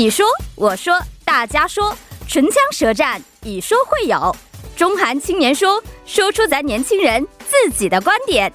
你说，我说，大家说，唇枪舌战，以说会友。中韩青年说，说出咱年轻人自己的观点。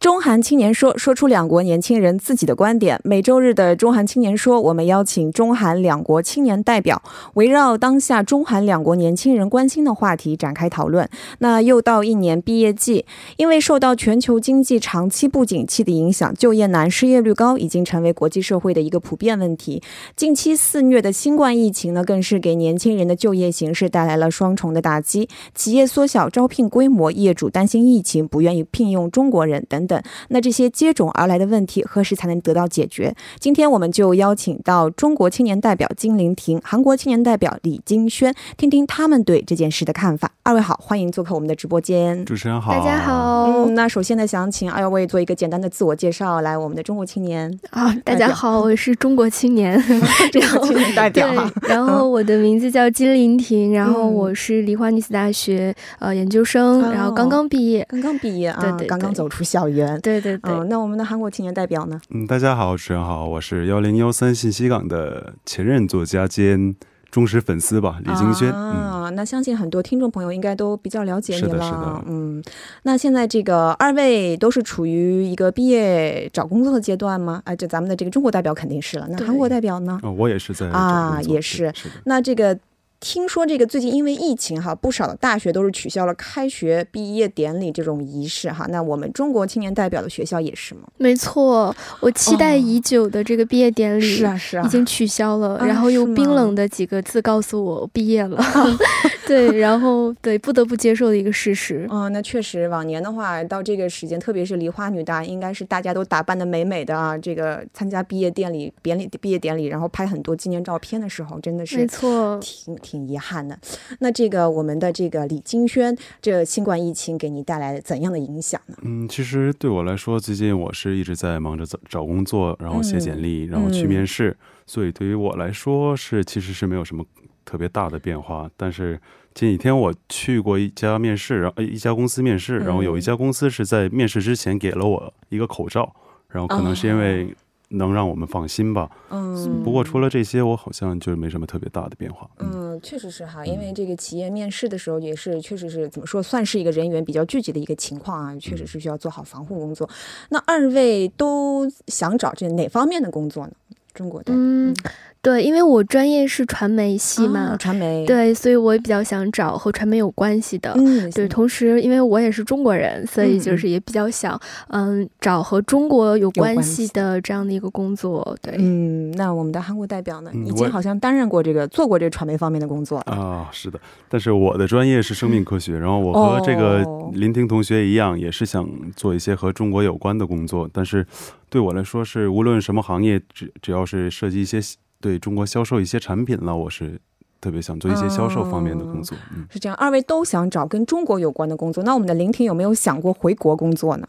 中韩青年说，说出两国年轻人自己的观点。每周日的中韩青年说，我们邀请中韩两国青年代表，围绕当下中韩两国年轻人关心的话题展开讨论。那又到一年毕业季，因为受到全球经济长期不景气的影响，就业难、失业率高，已经成为国际社会的一个普遍问题。近期肆虐的新冠疫情呢，更是给年轻人的就业形势带来了双重的打击。企业缩小招聘规模，业主担心疫情，不愿意聘用中国人等。等，那这些接踵而来的问题何时才能得到解决？今天我们就邀请到中国青年代表金玲婷、韩国青年代表李金轩，听听他们对这件事的看法。二位好，欢迎做客我们的直播间。主持人好，大家好。嗯，那首先呢，想请二位做一个简单的自我介绍。来，我们的中国青年啊，大家好，我是中国青年，中国青年代表。然后我的名字叫金玲婷，然后我是梨花女子大学呃研究生，然后刚刚毕业，刚刚毕业啊，对对，刚刚走出校园。对对对，那我们的韩国青年代表呢？嗯，大家好，主持人好，我是幺零幺三信息港的前任作家兼忠实粉丝吧，李金轩。啊，那相信很多听众朋友应该都比较了解你了。是的，是的。嗯，那现在这个二位都是处于一个毕业找工作的阶段吗？啊，就咱们的这个中国代表肯定是了。那韩国代表呢？哦，我也是在啊，也是。是。那这个。听说这个最近因为疫情哈，不少的大学都是取消了开学毕业典礼这种仪式哈。那我们中国青年代表的学校也是吗？没错，我期待已久的这个毕业典礼是啊是啊，已经取消了，然后用冰冷的几个字告诉我毕业了。对，然后对不得不接受的一个事实。嗯，那确实，往年的话到这个时间，特别是梨花女大，应该是大家都打扮的美美的啊，这个参加毕业典礼、典礼毕业典礼，然后拍很多纪念照片的时候，真的是没错，挺。挺遗憾的，那这个我们的这个李金轩，这新冠疫情给你带来怎样的影响呢？嗯，其实对我来说，最近我是一直在忙着找找工作，然后写简历，然后去面试，所以对于我来说是其实是没有什么特别大的变化。但是前几天我去过一家面试，然后一家公司面试，然后有一家公司是在面试之前给了我一个口罩，然后可能是因为。能让我们放心吧。嗯，不过除了这些，我好像就没什么特别大的变化。嗯，确实是哈，因为这个企业面试的时候也是，确实是怎么说，算是一个人员比较聚集的一个情况啊，确实是需要做好防护工作。那二位都想找这哪方面的工作呢？中国的。嗯。对，因为我专业是传媒系嘛，传媒对，所以我也比较想找和传媒有关系的。嗯，对，同时因为我也是中国人，所以就是也比较想，嗯，找和中国有关系的这样的一个工作。对，嗯，那我们的韩国代表呢，已经好像担任过这个，做过这个传媒方面的工作啊。是的，但是我的专业是生命科学，然后我和这个林婷同学一样，也是想做一些和中国有关的工作。但是对我来说，是无论什么行业，只只要是涉及一些。对中国销售一些产品了，我是特别想做一些销售方面的工作。嗯，是这样，二位都想找跟中国有关的工作。那我们的林婷有没有想过回国工作呢？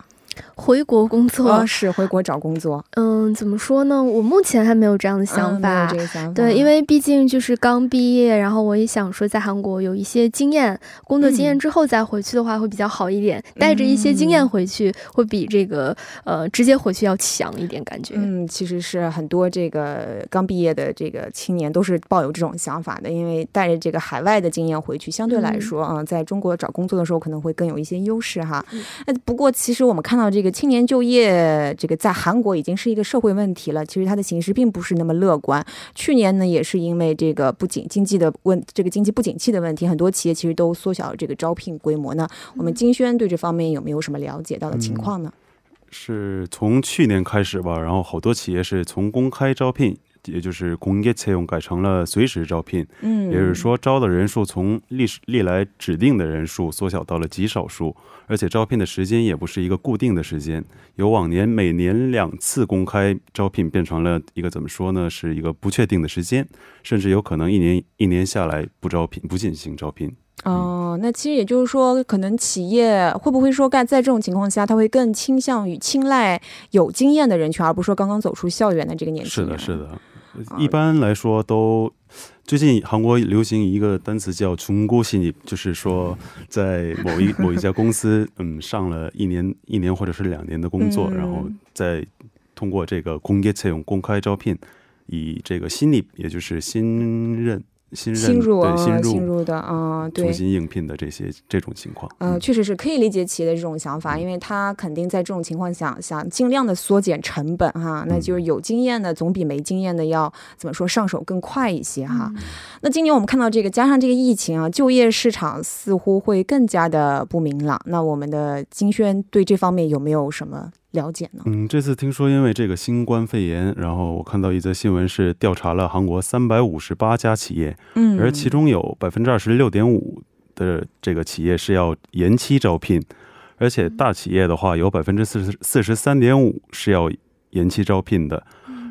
回国工作是回国找工作。嗯，怎么说呢？我目前还没有这样的想法。这个想法。对，因为毕竟就是刚毕业，然后我也想说在韩国有一些经验，工作经验之后再回去的话会比较好一点。带着一些经验回去，会比这个呃直接回去要强一点，感觉。嗯，其实是很多这个刚毕业的这个青年都是抱有这种想法的，因为带着这个海外的经验回去，相对来说啊，在中国找工作的时候可能会更有一些优势哈。那，不过其实我们看到。这个青年就业，这个在韩国已经是一个社会问题了。其实它的形势并不是那么乐观。去年呢，也是因为这个不景经济的问，这个经济不景气的问题，很多企业其实都缩小了这个招聘规模呢。我们金轩对这方面有没有什么了解到的情况呢？是从去年开始吧，然后好多企业是从公开招聘。也就是工业채용改成了随时招聘，嗯，也就是说招的人数从历史历来指定的人数缩小到了极少数，而且招聘的时间也不是一个固定的时间，由往年每年两次公开招聘变成了一个怎么说呢？是一个不确定的时间，甚至有可能一年一年下来不招聘不进行招聘。哦，那其实也就是说，可能企业会不会说，干在这种情况下，他会更倾向于青睐有经验的人群，而不是说刚刚走出校园的这个年轻人。是的，是的。一般来说都。最近韩国流行一个单词叫“中国心理”，就是说在某一某一家公司，嗯，上了一年一年或者是两年的工作，然后再通过这个公开채용公开招聘，以这个新力，也就是新任。新入对新入新入的啊，对重新应聘的这些这种情况，嗯，确实是可以理解企业的这种想法，因为他肯定在这种情况下想尽量的缩减成本哈，那就是有经验的总比没经验的要怎么说上手更快一些哈。那今年我们看到这个加上这个疫情啊，就业市场似乎会更加的不明朗。那我们的金轩对这方面有没有什么？了解呢？嗯，这次听说因为这个新冠肺炎，然后我看到一则新闻是调查了韩国三百五十八家企业，嗯，而其中有百分之二十六点五的这个企业是要延期招聘，而且大企业的话有百分之四十四十三点五是要延期招聘的，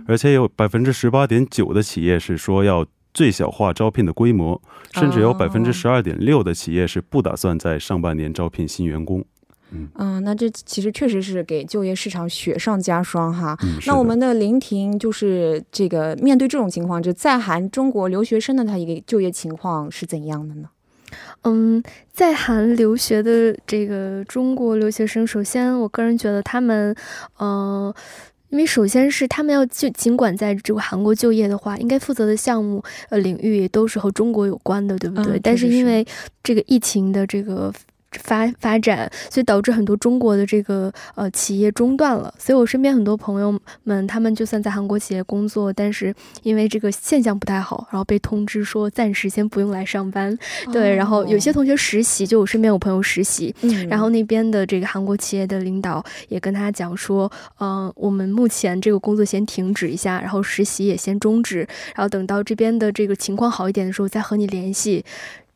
而且有百分之十八点九的企业是说要最小化招聘的规模，甚至有百分之十二点六的企业是不打算在上半年招聘新员工。嗯，那这其实确实是给就业市场雪上加霜哈。那我们的林婷就是这个面对这种情况，就在韩中国留学生的他一个就业情况是怎样的呢？嗯，在韩留学的这个中国留学生，首先我个人觉得他们，嗯，因为首先是他们要就尽管在这个韩国就业的话，应该负责的项目呃领域都是和中国有关的，对不对？但是因为这个疫情的这个。发发展，所以导致很多中国的这个呃企业中断了。所以我身边很多朋友们，他们就算在韩国企业工作，但是因为这个现象不太好，然后被通知说暂时先不用来上班。对，然后有些同学实习，就我身边有朋友实习，然后那边的这个韩国企业的领导也跟他讲说，嗯，我们目前这个工作先停止一下，然后实习也先终止，然后等到这边的这个情况好一点的时候再和你联系。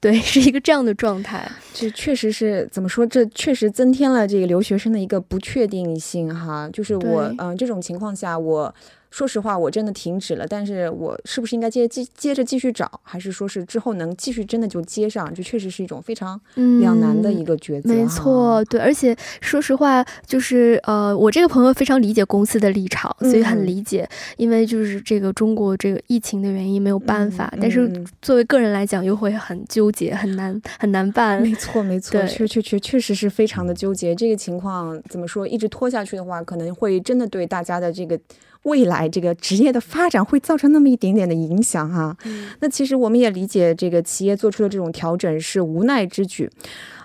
对，是一个这样的状态。这确实是怎么说？这确实增添了这个留学生的一个不确定性哈。就是我，嗯，这种情况下我。说实话，我真的停止了，但是我是不是应该接接接着继续找，还是说是之后能继续真的就接上？这确实是一种非常两难的一个抉择。没错，对，而且说实话，就是呃，我这个朋友非常理解公司的立场，所以很理解，因为就是这个中国这个疫情的原因没有办法，但是作为个人来讲又会很纠结，很难很难办。没错，没错，确确确确实是非常的纠结。这个情况怎么说？一直拖下去的话，可能会真的对大家的这个。未来这个职业的发展会造成那么一点点的影响哈，那其实我们也理解这个企业做出的这种调整是无奈之举，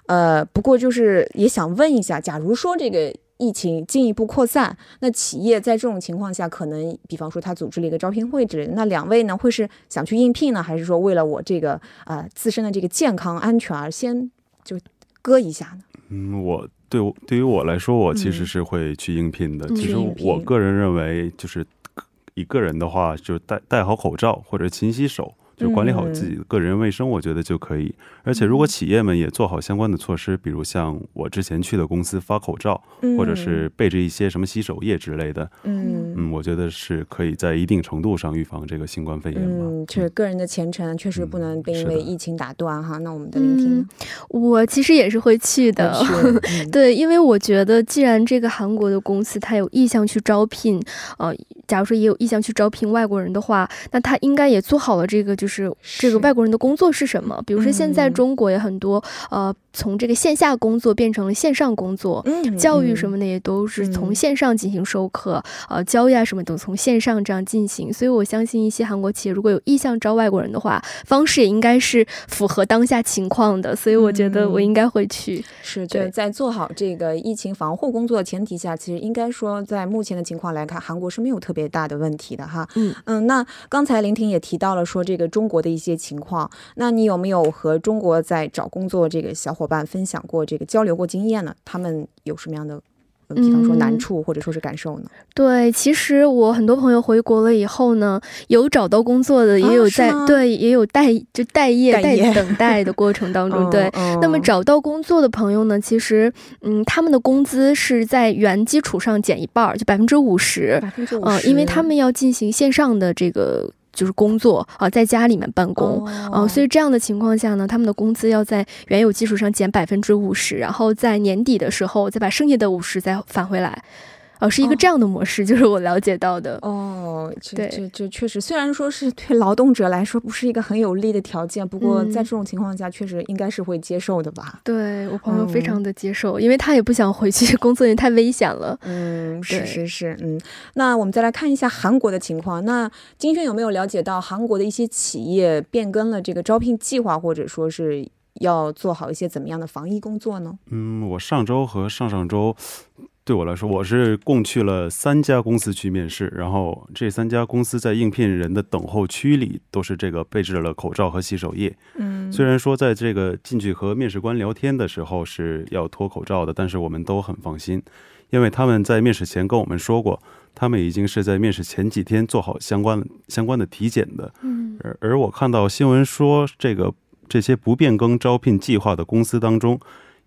呃，不过就是也想问一下，假如说这个疫情进一步扩散，那企业在这种情况下，可能比方说他组织了一个招聘会之类的，那两位呢会是想去应聘呢，还是说为了我这个呃自身的这个健康安全而先就搁一下呢？嗯，我。对我，对于我来说，我其实是会去应聘的。其实我个人认为，就是一个人的话，就戴戴好口罩或者勤洗手。就管理好自己的个人卫生，我觉得就可以。而且，如果企业们也做好相关的措施，比如像我之前去的公司发口罩，或者是备着一些什么洗手液之类的，嗯嗯，我觉得是可以在一定程度上预防这个新冠肺炎嗯，确实，个人的前程确实不能被因为疫情打断哈。那我们的聆听，我其实也是会去的。对，因为我觉得，既然这个韩国的公司它有意向去招聘，呃，假如说也有意向去招聘外国人的话，那他应该也做好了这个就。就是这个外国人的工作是什么？比如说现在中国也很多，呃，从这个线下工作变成了线上工作，教育什么的也都是从线上进行授课，呃，交易啊什么都从线上这样进行。所以我相信一些韩国企业如果有意向招外国人的话，方式也应该是符合当下情况的。所以我觉得我应该会去。是，对，在做好这个疫情防护工作的前提下，其实应该说在目前的情况来看，韩国是没有特别大的问题的哈。嗯嗯，那刚才林婷也提到了说这个。中国的一些情况，那你有没有和中国在找工作这个小伙伴分享过这个交流过经验呢？他们有什么样的？比方说难处或者说是感受呢？对，其实我很多朋友回国了以后呢，有找到工作的，也有在对，也有待就待业、待等待的过程当中。对，那么找到工作的朋友呢，其实嗯，他们的工资是在原基础上减一半，就百分之五十，百分之五十，因为他们要进行线上的这个。就是工作啊，在家里面办公啊，所以这样的情况下呢，他们的工资要在原有基础上减百分之五十，然后在年底的时候再把剩下的五十再返回来。呃，是一个这样的模式，就是我了解到的。哦，这这这确实，虽然说是对劳动者来说不是一个很有利的条件，不过在这种情况下，确实应该是会接受的吧？对我朋友非常的接受，因为他也不想回去 工作，因为太危险了。嗯，是是是，嗯。那我们再来看一下韩国的情况。那金轩有没有了解到韩国的一些企业变更了这个招聘计划，或者说是要做好一些怎么样的防疫工作呢？嗯，我上周和上上周。对我来说，我是共去了三家公司去面试，然后这三家公司在应聘人的等候区里都是这个备置了口罩和洗手液。嗯，虽然说在这个进去和面试官聊天的时候是要脱口罩的，但是我们都很放心，因为他们在面试前跟我们说过，他们已经是在面试前几天做好相关相关的体检的。嗯，而而我看到新闻说，这个这些不变更招聘计划的公司当中。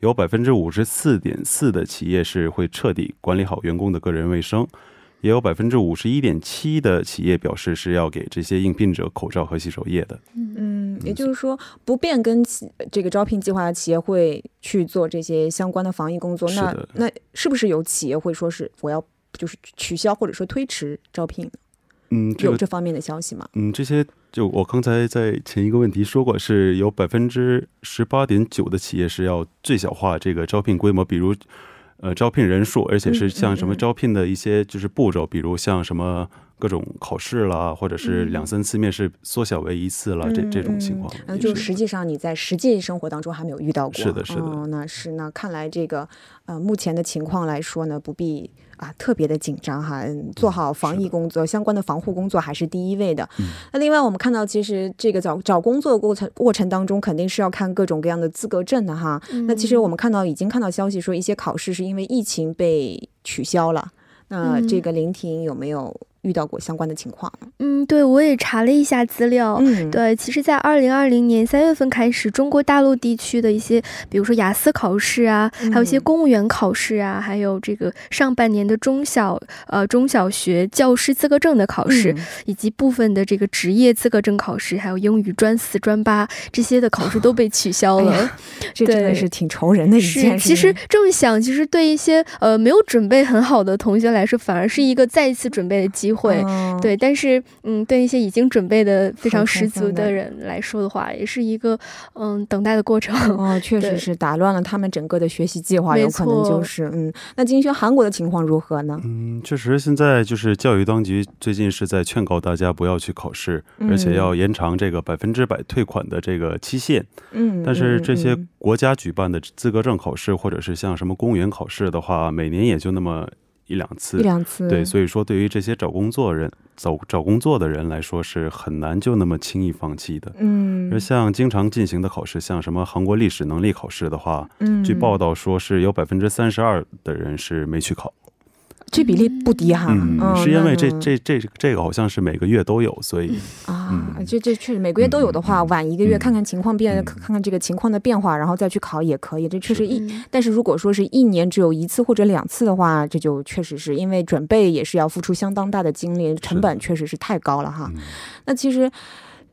有百分之五十四点四的企业是会彻底管理好员工的个人卫生，也有百分之五十一点七的企业表示是要给这些应聘者口罩和洗手液的。嗯，也就是说，不变更这个招聘计划的企业会去做这些相关的防疫工作。那那是不是有企业会说是我要就是取消或者说推迟招聘？嗯，有这方面的消息吗？嗯，这些。就我刚才在前一个问题说过，是有百分之十八点九的企业是要最小化这个招聘规模，比如，呃，招聘人数，而且是像什么招聘的一些就是步骤，比如像什么各种考试啦，或者是两三次面试缩小为一次了，这这种情况。嗯，就实际上你在实际生活当中还没有遇到过。是的，是的。那是那看来这个呃目前的情况来说呢，不必。啊，特别的紧张哈，做好防疫工作，相关的防护工作还是第一位的。那另外，我们看到，其实这个找找工作过程过程当中，肯定是要看各种各样的资格证的哈。那其实我们看到，已经看到消息说，一些考试是因为疫情被取消了。那这个林婷有没有？遇到过相关的情况，嗯，对，我也查了一下资料，嗯，对，其实，在二零二零年三月份开始，中国大陆地区的一些，比如说雅思考试啊，还有一些公务员考试啊，还有这个上半年的中小呃中小学教师资格证的考试，以及部分的这个职业资格证考试，还有英语专四、专八这些的考试都被取消了，这真的是挺愁人的一件事。其实这么想，其实对一些呃没有准备很好的同学来说，反而是一个再一次准备的机。机会对，但是嗯，对一些已经准备的非常十足的人来说的话，也是一个嗯等待的过程。哦，确实是打乱了他们整个的学习计划，有可能就是嗯。那金轩，韩国的情况如何呢？嗯，确实现在就是教育当局最近是在劝告大家不要去考试，而且要延长这个百分之百退款的这个期限。嗯，但是这些国家举办的资格证考试，或者是像什么公务员考试的话，每年也就那么。一两次，一两次，对，所以说对于这些找工作人找找工作的人来说，是很难就那么轻易放弃的。嗯，而像经常进行的考试，像什么韩国历史能力考试的话，嗯，据报道说是有百分之三十二的人是没去考。这比例不低哈，嗯，是因为这这这这个好像是每个月都有，所以啊，这这确实每个月都有的话，晚一个月看看情况变，看看这个情况的变化，然后再去考也可以。这确实一，但是如果说是一年只有一次或者两次的话，这就确实是因为准备也是要付出相当大的精力，成本确实是太高了哈。那其实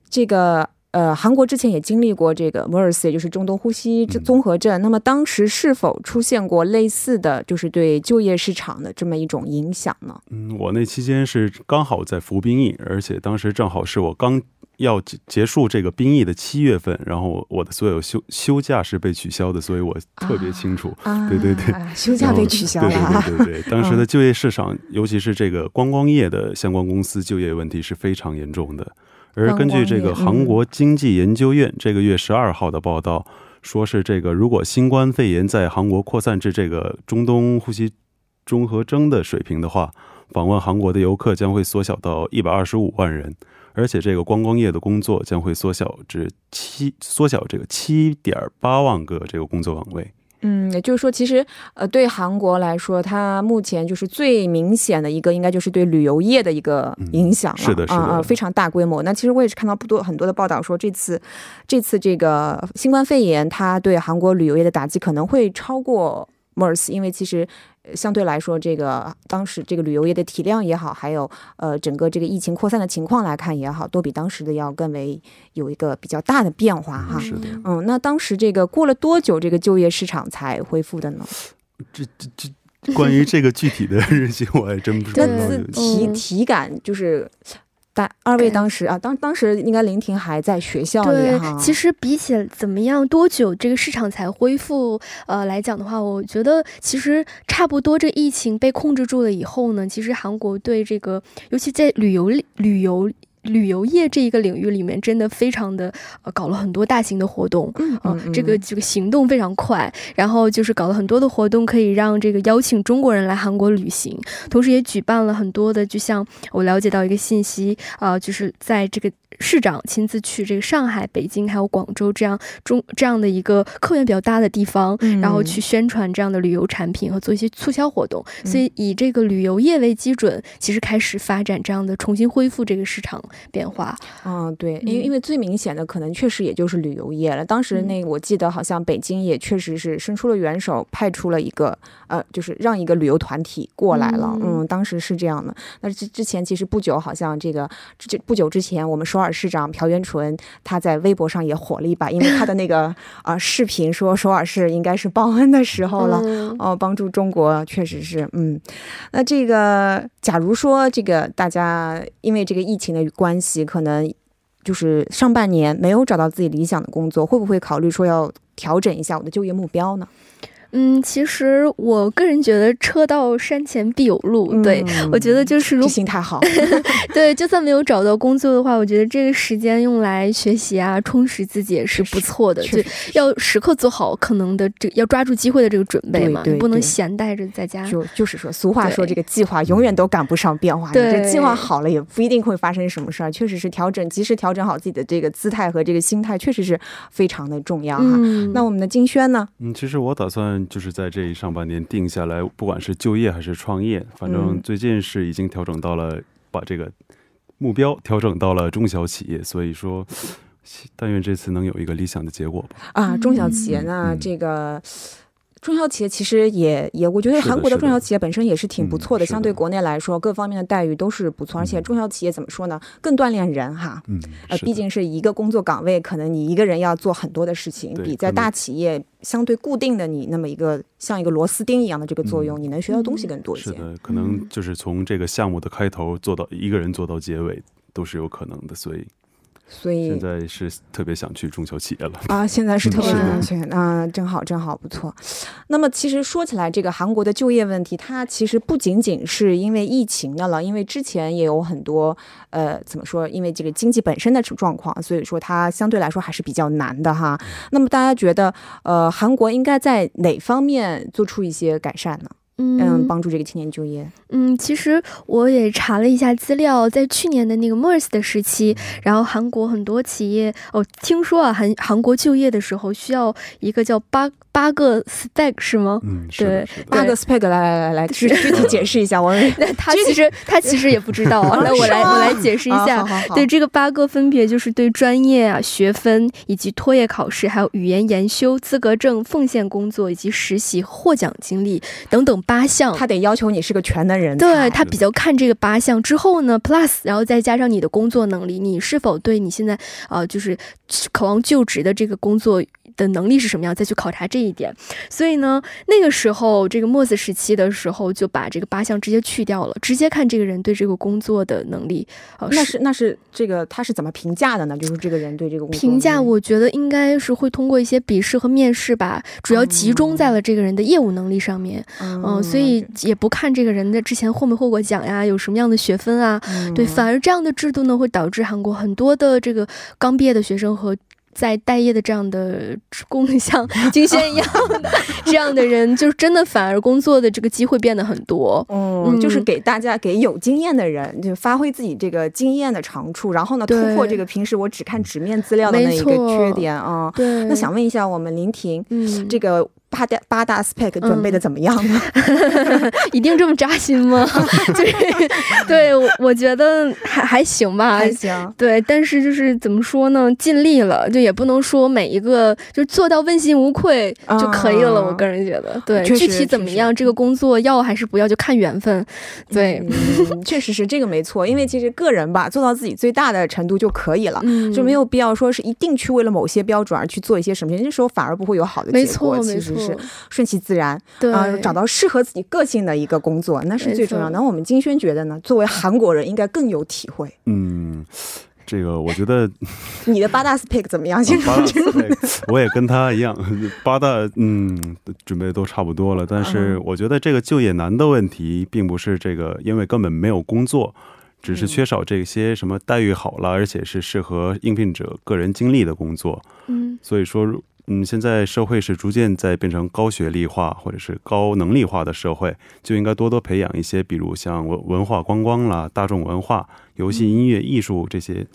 这个。呃，韩国之前也经历过这个 MERS，也就是中东呼吸综合症。那么当时是否出现过类似的就是对就业市场的这么一种影响呢？嗯，我那期间是刚好在服兵役，而且当时正好是我刚要结结束这个兵役的七月份，然后我的所有休休假是被取消的，所以我特别清楚。对对对，休假被取消了。对对对对，当时的就业市场，尤其是这个观光业的相关公司就业问题是非常严重的。而根据这个韩国经济研究院这个月十二号的报道，说是这个如果新冠肺炎在韩国扩散至这个中东呼吸综合征的水平的话，访问韩国的游客将会缩小到一百二十五万人，而且这个观光业的工作将会缩小至七缩小这个七点八万个这个工作岗位。嗯，也就是说，其实呃，对韩国来说，它目前就是最明显的一个，应该就是对旅游业的一个影响了。是的，是的，非常大规模。那其实我也是看到不多很多的报道说，这次这次这个新冠肺炎，它对韩国旅游业的打击可能会超过 MERS，因为其实。相对来说，这个当时这个旅游业的体量也好，还有呃整个这个疫情扩散的情况来看也好，都比当时的要更为有一个比较大的变化哈。是的。嗯，那当时这个过了多久，这个就业市场才恢复的呢？这这这关于这个具体的日期，我还真不知道。体体感就是。但二位当时啊，当当时应该林婷还在学校里哈。其实比起怎么样多久这个市场才恢复呃来讲的话，我觉得其实差不多。这疫情被控制住了以后呢，其实韩国对这个，尤其在旅游旅游。旅游业这一个领域里面，真的非常的呃，搞了很多大型的活动，嗯，这个这个行动非常快，然后就是搞了很多的活动，可以让这个邀请中国人来韩国旅行，同时也举办了很多的，就像我了解到一个信息啊，就是在这个。市长亲自去这个上海、北京还有广州这样中这样的一个客源比较大的地方，然后去宣传这样的旅游产品和做一些促销活动。所以以这个旅游业为基准，其实开始发展这样的重新恢复这个市场变化。嗯，对，因为因为最明显的可能确实也就是旅游业了。当时那我记得好像北京也确实是伸出了援手，派出了一个呃，就是让一个旅游团体过来了。嗯，当时是这样的。那之之前其实不久，好像这个这不久之前我们首尔。市长朴元淳他在微博上也火了一把，因为他的那个啊 视频说首尔市应该是报恩的时候了哦，帮助中国确实是嗯。那这个假如说这个大家因为这个疫情的关关系，可能就是上半年没有找到自己理想的工作，会不会考虑说要调整一下我的就业目标呢？嗯，其实我个人觉得车到山前必有路。对我觉得就是如心态好。对，就算没有找到工作的话，我觉得这个时间用来学习啊，充实自己也是不错的。就要时刻做好可能的这要抓住机会的这个准备嘛，不能闲待着在家。就就是说，俗话说，这个计划永远都赶不上变化。对，这计划好了也不一定会发生什么事儿。确实是调整，及时调整好自己的这个姿态和这个心态，确实是非常的重要哈。那我们的金轩呢？嗯，其实我打算。就是在这一上半年定下来，不管是就业还是创业，反正最近是已经调整到了把这个目标调整到了中小企业，所以说，但愿这次能有一个理想的结果吧。啊，中小企业那这个。中小企业其实也也，我觉得韩国的中小企业本身也是挺不错的，相对国内来说，各方面的待遇都是不错。而且中小企业怎么说呢？更锻炼人哈。嗯。呃，毕竟是一个工作岗位，可能你一个人要做很多的事情，比在大企业相对固定的你那么一个像一个螺丝钉一样的这个作用，你能学到东西更多一些。是的，可能就是从这个项目的开头做到一个人做到结尾都是有可能的，所以。所以现在是特别想去中小企业了啊！现在是特别想去，啊，正好正好不错。那么其实说起来，这个韩国的就业问题，它其实不仅仅是因为疫情的了，因为之前也有很多呃，怎么说？因为这个经济本身的状况，所以说它相对来说还是比较难的哈。那么大家觉得，呃，韩国应该在哪方面做出一些改善呢？嗯，帮助这个青年就业。嗯，其实我也查了一下资料，在去年的那个 MERS 的时期，然后韩国很多企业哦，听说啊，韩韩国就业的时候需要一个叫八。八个 spec 是吗？嗯，对，八个 spec，来来来来，具具体解释一下。我 那他其实 他其实也不知道啊。来，我来我来解释一下。对，这个八个分别就是对专业啊、学分以及托业考试，还有语言研修资格证、奉献工作以及实习获奖经历等等八项。他得要求你是个全能人。对他比较看这个八项之后呢，plus，然后再加上你的工作能力，你是否对你现在呃就是渴望就职的这个工作。的能力是什么样？再去考察这一点。所以呢，那个时候这个墨子时期的时候，就把这个八项直接去掉了，直接看这个人对这个工作的能力。呃，那是那是这个他是怎么评价的呢？就是这个人对这个工作评价，我觉得应该是会通过一些笔试和面试吧，主要集中在了这个人的业务能力上面。嗯，所以也不看这个人的之前获没获过奖呀，有什么样的学分啊？对，反而这样的制度呢，会导致韩国很多的这个刚毕业的学生和。在待业的这样的工 像金轩一样的 这样的人，就是真的反而工作的这个机会变得很多。嗯，就是给大家给有经验的人，就发挥自己这个经验的长处，然后呢突破这个平时我只看纸面资料的那一个缺点啊。对，那想问一下我们林婷，嗯，这个。八大八大 spec 准备的怎么样呢？一定这么扎心吗？对，对我我觉得还还行吧，还行。对，但是就是怎么说呢？尽力了，就也不能说每一个就做到问心无愧就可以了。我个人觉得，对，具体怎么样，这个工作要还是不要，就看缘分。对，确实是这个没错。因为其实个人吧，做到自己最大的程度就可以了，就没有必要说是一定去为了某些标准而去做一些什么，那时候反而不会有好的结果。其实。是顺其自然，对啊、找到适合自己个性的一个工作，那是最重要的。那我们金轩觉得呢，作为韩国人应该更有体会。嗯，这个我觉得 你的八大 spec 怎么样？先八大 spec 我也跟他一样，八大嗯准备都差不多了，但是我觉得这个就业难的问题，并不是这个因为根本没有工作。只是缺少这些什么待遇好了，而且是适合应聘者个人经历的工作。嗯，所以说，嗯，现在社会是逐渐在变成高学历化或者是高能力化的社会，就应该多多培养一些，比如像文文化观光啦、大众文化、游戏、音乐、艺术这些。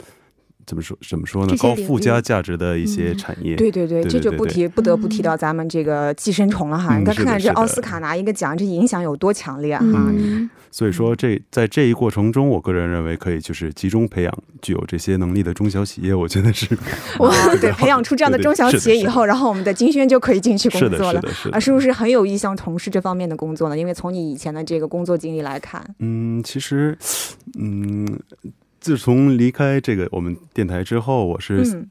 怎么说？怎么说呢？高附加价值的一些产业。嗯、对对对，这就不提，不得不提到咱们这个寄生虫了哈。你、嗯、看看这奥斯卡拿一个奖，这影响有多强烈哈。嗯、所以说，这在这一过程中，我个人认为可以就是集中培养具有这些能力的中小企业。我觉得是哇，对，培养出这样的中小企业以后，然后我们的金轩就可以进去工作了啊，是不是很有意向从事这方面的工作呢？因为从你以前的这个工作经历来看，嗯，其实，嗯。自从离开这个我们电台之后，我是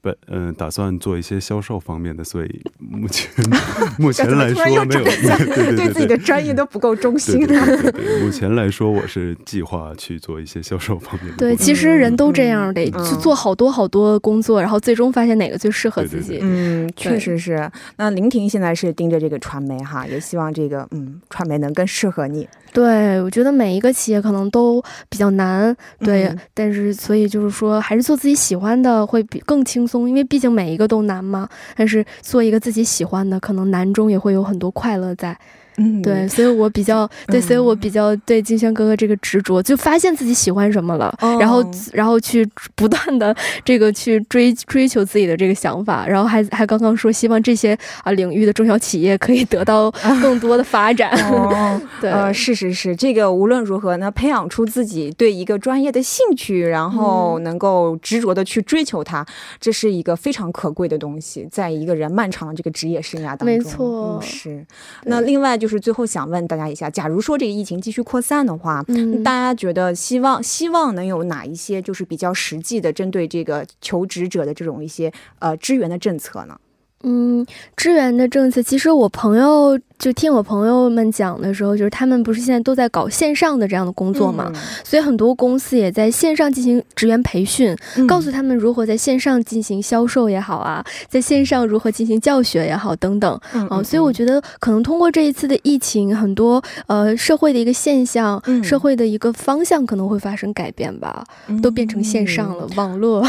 本嗯、呃、打算做一些销售方面的，所以目前 目前来说没有对 对自己的专业都不够忠心对对对对。目前来说，我是计划去做一些销售方面的。对，其实人都这样，得去做好多好多工作，然后最终发现哪个最适合自己。嗯，确实是。那林婷现在是盯着这个传媒哈，也希望这个嗯传媒能更适合你。对，我觉得每一个企业可能都比较难，对，嗯、但是所以就是说，还是做自己喜欢的会比更轻轻松，因为毕竟每一个都难嘛。但是做一个自己喜欢的，可能难中也会有很多快乐在。嗯，对，所以我比较对，所以我比较对金轩哥哥这个执着，就发现自己喜欢什么了，哦、然后然后去不断的这个去追追求自己的这个想法，然后还还刚刚说希望这些啊领域的中小企业可以得到 更多的发展。哦、对，呃，是是是，这个无论如何呢，培养出自己对一个专业的兴趣，然后能够执着的去追求它，嗯、这是一个非常可贵的东西，在一个人漫长的这个职业生涯当中，没错，嗯、是。那另外就。就是最后想问大家一下，假如说这个疫情继续扩散的话，嗯，大家觉得希望希望能有哪一些就是比较实际的针对这个求职者的这种一些呃支援的政策呢？嗯，支援的政策，其实我朋友就听我朋友们讲的时候，就是他们不是现在都在搞线上的这样的工作嘛，嗯、所以很多公司也在线上进行职员培训，嗯、告诉他们如何在线上进行销售也好啊，在线上如何进行教学也好等等。啊、呃，所以我觉得可能通过这一次的疫情，很多呃社会的一个现象，嗯社会的一个方向可能会发生改变吧，都变成线上了，网络。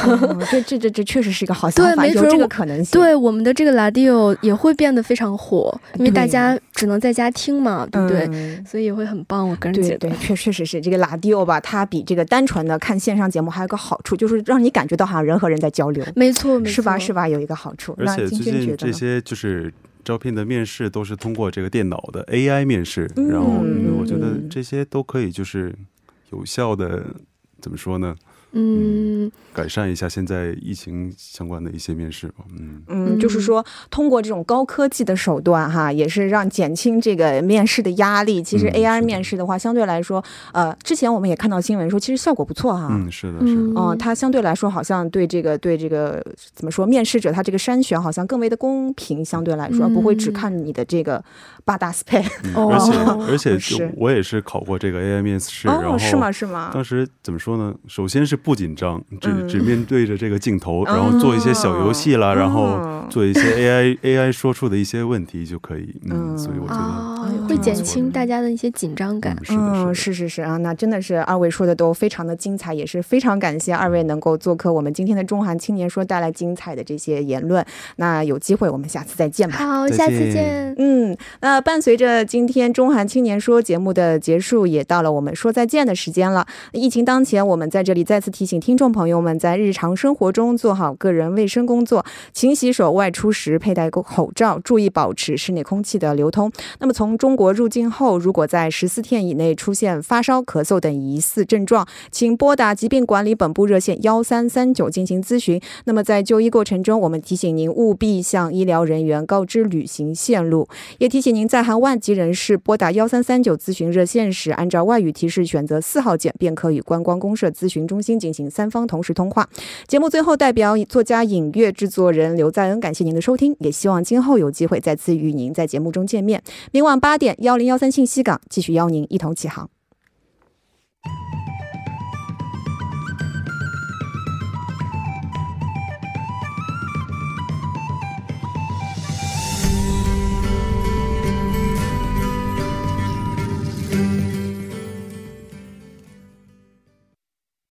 这这这这确实是一个好想法，对，没准有这个可能性。对我们的这个 Radio 也会变得非常火，因为大家只能在家听嘛，对不对？嗯、所以也会很棒。我个人觉得，对对，确确实是这个 Radio 吧，它比这个单纯的看线上节目还有个好处，就是让你感觉到好像人和人在交流。没错，是吧？是吧？有一个好处。而且最近这些就是招聘的面试都是通过这个电脑的 AI 面试，嗯、然后我觉得这些都可以就是有效的怎么说呢？嗯，改善一下现在疫情相关的一些面试吧。嗯嗯，就是说通过这种高科技的手段哈，也是让减轻这个面试的压力。其实 AI 面试的话，相对来说，呃，之前我们也看到新闻说，其实效果不错哈。嗯，是的，是的。嗯，它相对来说好像对这个对这个怎么说，面试者他这个筛选好像更为的公平，相对来说、嗯、不会只看你的这个八大 spec、嗯。而且而且我也是考过这个 AI 面试，哦、然后是吗？是吗？当时怎么说呢？首先是不紧张，只、嗯、只面对着这个镜头，然后做一些小游戏啦，嗯、然后做一些 AI AI 说出的一些问题就可以。嗯，所以我觉得、哦、会减轻大家的一些紧张感。嗯，是是是啊，那真的是二位说的都非常的精彩，也是非常感谢二位能够做客我们今天的中韩青年说，带来精彩的这些言论。那有机会我们下次再见吧。好，下次见。嗯，那伴随着今天中韩青年说节目的结束，也到了我们说再见的时间了。疫情当前，我们在这里再次提醒听众朋友们，在日常生活中做好个人卫生工作，勤洗手，外出时佩戴口罩，注意保持室内空气的流通。那么从中国入境后，如果在十四天以内出现发烧、咳嗽等疑似症状，请拨打疾病管理本部热线幺三三九进行咨询。那么在就医过程中，我们提醒您务必向医疗人员告知旅行线路，也提醒您在韩外籍人士拨打幺三三九咨询热线时，按照外语提示选择四号键，便可与观光公社咨询中心进行三方同时通话。节目最后，代表作家影月、制作人刘在恩，感谢您的收听，也希望今后有机会再次与您在节目中见面。明晚八点，幺零幺三信息港继续邀您一同起航。